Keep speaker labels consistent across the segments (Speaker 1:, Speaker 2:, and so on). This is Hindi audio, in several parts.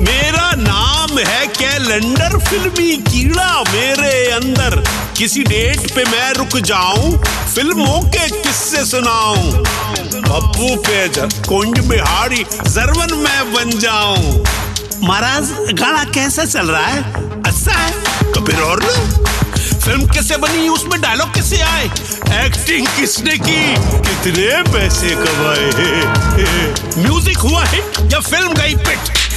Speaker 1: मेरा नाम है कैलेंडर फिल्मी कीड़ा मेरे अंदर। किसी डेट पे मैं रुक जाऊँ, फ़िल्मों के किस्से सुनाऊं। पप्पू पे कुंज बिहारी, जरवन मैं बन जाऊँ। महाराज, गाना कैसा चल रहा है? अच्छा है? तो फिर और फ़िल्म कैसे बनी, उसमें डायलॉग कैसे आए? एक्टिंग किसने की? कितने पैसे कमाए म्यूज़िक हुआ हिट या फ़िल्म गई पिट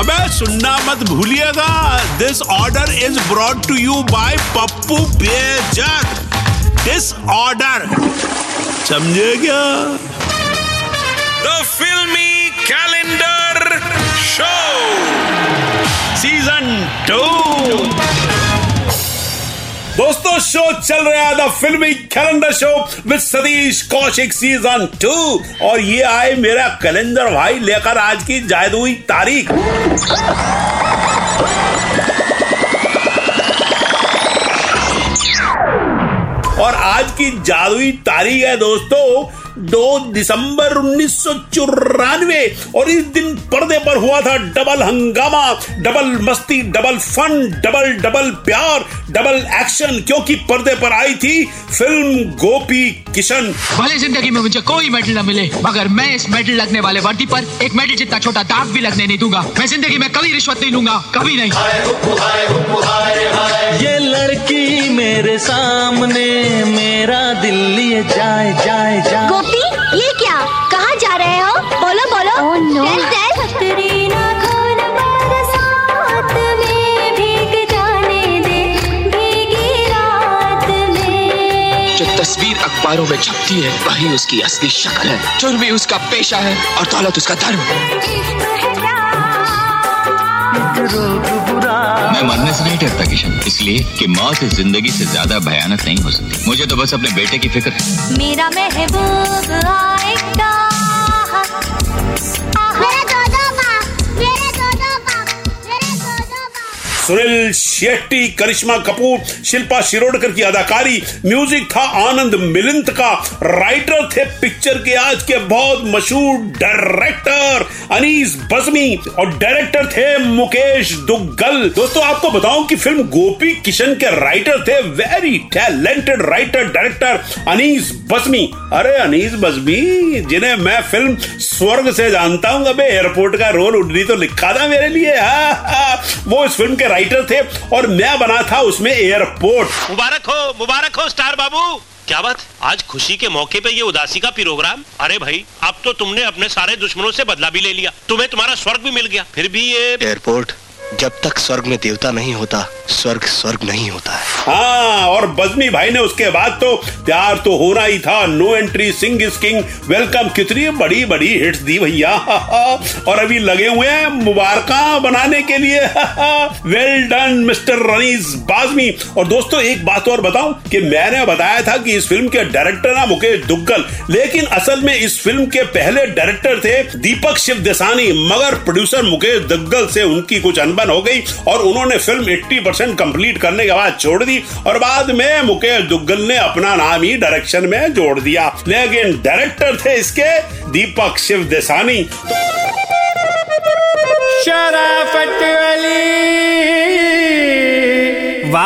Speaker 1: अबे सुनना मत भूलिएगा। This order is brought to you by Pappu badger this order समझे क्या? The filmy calendar show season two दोस्तों शो चल रहा है the filmy calendar show with Satish Kaushik season two और ये आए मेरा कैलेंडर भाई लेकर आज की जादुई तारीख। और आज की जादुई तारीख है दोस्तों दो दिसंबर उन्नीस सौ चौरानवे और इस दिन पर्दे पर हुआ था डबल हंगामा डबल मस्ती डबल फन डबल डबल प्यार डबल एक्शन क्योंकि पर्दे पर आई थी फ़िल्म गोपी किशन।
Speaker 2: भले ज़िंदगी में मुझे कोई मेडल न मिले मगर मैं इस मेडल लगने वाले वर्दी पर एक मेडल जितना छोटा दाग भी लगने नहीं दूँगा। मैं ज़िंदगी में कभी रिश्वत नहीं लूँगा कभी नहीं।
Speaker 3: ये लड़की मेरे सामने मेरा दिल लिए जाए जाए जाए।
Speaker 4: गोपी ये क्या? कहाँ जा रहे हो? बोलो बोलो। Oh, no.
Speaker 5: कतरीना खून बरसात में भीग जाने दे भीगी रात में।
Speaker 2: जो तस्वीर अखबारों में छपती है वही उसकी असली शक्ल है। जुर्म भी उसका पेशा है और दौलत उसका धर्म।
Speaker 6: मैं मरने से नहीं डरता किशन, इसलिए कि मौत ज़िंदगी से ज़्यादा भयानक नहीं हो सकती। मुझे तो बस अपने बेटे की फ़िक्र है।
Speaker 5: मेरा महबूब आएगा।
Speaker 1: सुनील शेट्टी करिश्मा कपूर शिल्पा शिरोडकर की अदाकारी म्यूज़िक था आनंद मिलिंद का राइटर थे पिक्चर के आज के बहुत मशहूर डायरेक्टर अनीस बजमी और डायरेक्टर थे मुकेश दुग्गल। दोस्तों आपको बताऊँ कि फ़िल्म गोपी किशन के राइटर थे very talented writer director Anees Bazmee. अरे अनीस बजमी जिन्हें मैं फ़िल्म स्वर्ग से जानता हूँ अबे एयरपोर्ट का रोल उड़नी तो लिखा था मेरे लिए हाँ, हाँ, वो इस फ़िल्म के राइटर थे और मैं बना था उसमें एयरपोर्ट
Speaker 7: मुबारक हो मुबारक हो स्टार बाबू। क्या बात? आज खुशी के मौके पे ये उदासी का प्रोग्राम अरे भाई अब तो तुमने अपने सारे दुश्मनों से बदला भी ले लिया। तुम्हें तुम्हारा स्वर्ग भी मिल गया। फिर भी ये
Speaker 8: एयरपोर्ट जब तक स्वर्ग में देवता नहीं होता, स्वर्ग स्वर्ग नहीं होता है।
Speaker 1: हाँ और बजमी भाई ने उसके बाद तो प्यार तो होना ही था। No entry Singh is king welcome कितनी बड़ी बड़ी हिट्स दी भैया। और अभी लगे हुए हैं मुबारका बनाने के लिए। Well done mister Anees Bazmee और दोस्तों, एक बात और बताऊँ कि मैंने बताया था कि इस फ़िल्म के डायरेक्टर ना मुकेश दुग्गल। लेकिन असल में इस फ़िल्म के पहले डायरेक्टर थे दीपक शिव देसानी मगर प्रोड्यूसर मुकेश दुग्गल से उनकी कुछ अनबन हो गई और उन्होंने फ़िल्म 80 परसेंट कंप्लीट करने के बाद छोड़ दी और बाद में मुकेश दुग्गल ने अपना नाम ही डायरेक्शन में जोड़ दिया। लेकिन डायरेक्टर थे इसके दीपक शिव देसानी
Speaker 3: शराफत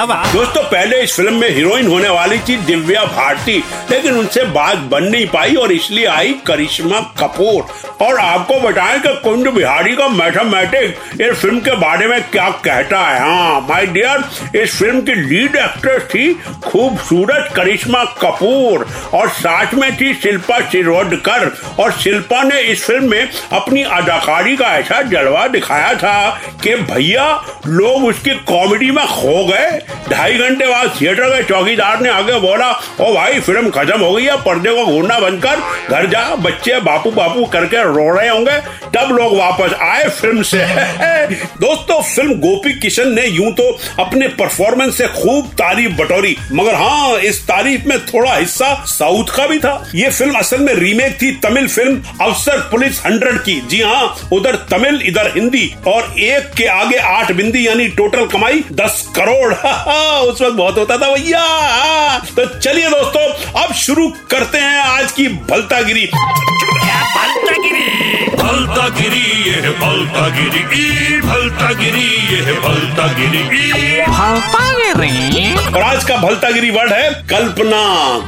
Speaker 9: वाह
Speaker 1: दोस्तों, पहले इस फ़िल्म में हीरोइन होने वाली थी दिव्या भारती, लेकिन उनसे बात बन नहीं पाई और इसलिए आई करिश्मा कपूर। और आपको बताएँ कि कुंड बिहारी का मैथमेटिक इस फ़िल्म के बारे में क्या कहता है। हाँ माय डियर इस फ़िल्म की लीड एक्ट्रेस थी खूबसूरत करिश्मा कपूर और साथ में थी शिल्पा शिरोडकर। और शिल्पा ने इस फ़िल्म में अपनी अदाकारी का ऐसा जलवा दिखाया था कि भैया, लोग उसकी कॉमेडी में खो गए। ढाई घंटे बाद थिएटर के चौकीदार ने आगे बोला, ओ भाई, फ़िल्म खत्म हो गई है, पर्दे को घूरना बंद कर, घर जा, बच्चे, बापू बापू करके रो रहे होंगे, तब लोग वापस आए फ़िल्म से. दोस्तों, फ़िल्म गोपी किशन ने यूँ तो अपने परफॉर्मेंस से खूब तारीफ़ बटोरी, मगर हाँ इस तारीफ़ में थोड़ा हिस्सा साउथ का भी था। ये फ़िल्म असल में रीमेक थी तमिल फ़िल्म अफसर पुलिस हंड्रेड की। जी हाँ उधर तमिल, इधर हिंदी, और एक के आगे आठ बिंदी, यानी टोटल कमाई दस करोड़। उस वक्त बहुत होता था भैया। तो चलिए दोस्तों अब शुरू करते हैं आज की भलतागिरी।
Speaker 10: भलतागिरी? ये है भलतागिरी। ई भलतागिरी ये है भलतागिरी। ई
Speaker 1: और आज का भलतागिरी वर्ड है कल्पना।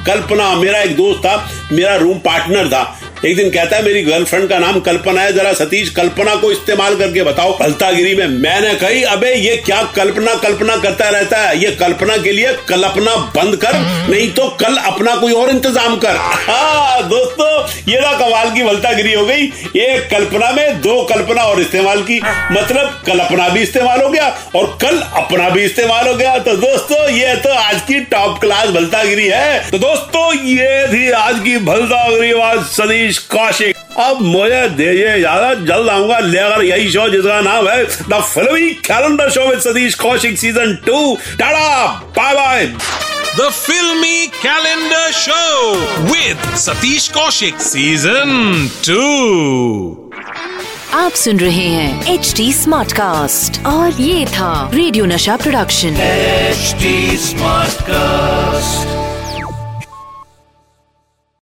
Speaker 1: कल्पना मेरा एक दोस्त था मेरा रूम पार्टनर था। एक दिन कहता है, मेरी गर्लफ्रेंड का नाम कल्पना है, जरा सतीश, कल्पना को इस्तेमाल करके बताओ। भलतागिरी में मैंने कही, अबे, ये क्या कल्पना कल्पना करता रहता है? ये कल्पना के लिए कल्पना बंद कर, नहीं तो कल अपना कोई और इंतज़ाम कर। हाँ दोस्तों, ये ना कमाल की भलतागिरी हो गई। एक कल्पना में दो कल्पना और इस्तेमाल की मतलब कल्पना भी इस्तेमाल हो गया और कल अपना भी इस्तेमाल हो गया। तो दोस्तों, ये तो आज की टॉप क्लास भलतागिरी है। तो दोस्तों, ये थी आज की भलतागिरी आवाज़ सतीश कौशिक। अब मुझे दीजिए ज़्यादा जल्द आऊँगा लेकर यही शो जिसका नाम है the filmy calendar show with Satish Kaushik season two tata bye bye
Speaker 9: the filmy calendar show with Satish Kaushik season two
Speaker 11: आप सुन रहे हैं एच डी स्मार्ट कास्ट और ये था रेडियो नशा प्रोडक्शन
Speaker 3: एचडी स्मार्ट Smartcast.